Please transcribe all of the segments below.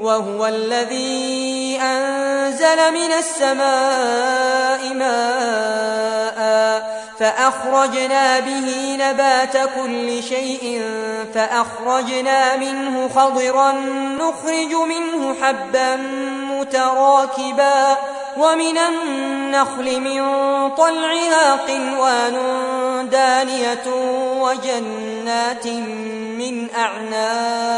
وهو الذي أنزل من السماء ماء فأخرجنا به نبات كل شيء فأخرجنا منه خضرا نخرج منه حبا متراكبا ومن النخل من طلعها قنوان دانية وجنات من أعناب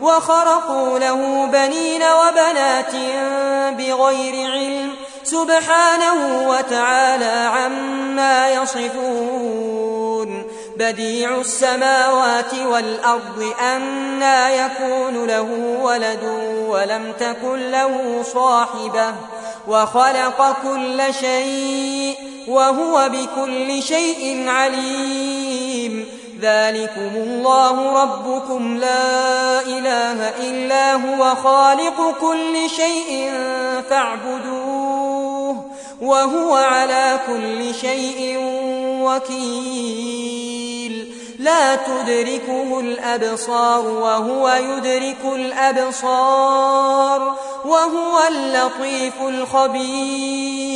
وخرقوا له بنين وبنات بغير علم سبحانه وتعالى عما يصفون. بديع السماوات والأرض أنا يكون له ولد ولم تكن له صاحبة وخلق كل شيء وهو بكل شيء عليم. ذلكم الله ربكم لا إله إلا هو خالق كل شيء فاعبدوه وهو على كل شيء وكيل. لا تدركه الأبصار وهو يدرك الأبصار وهو اللطيف الخبير.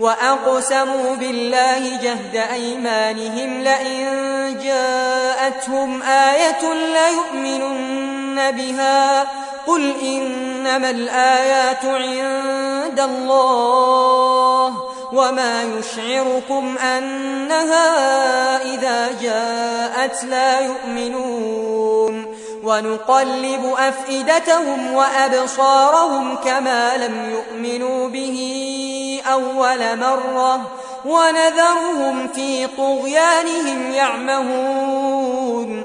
وأقسموا بالله جهد أيمانهم لئن جاءتهم آية ليؤمنن بها. قل إنما الآيات عند الله وما يشعركم أنها إذا جاءت لا يؤمنون. ونقلب أفئدتهم وأبصارهم كما لم يؤمنوا به. أول مرة ونذرهم في طغيانهم يعمهون.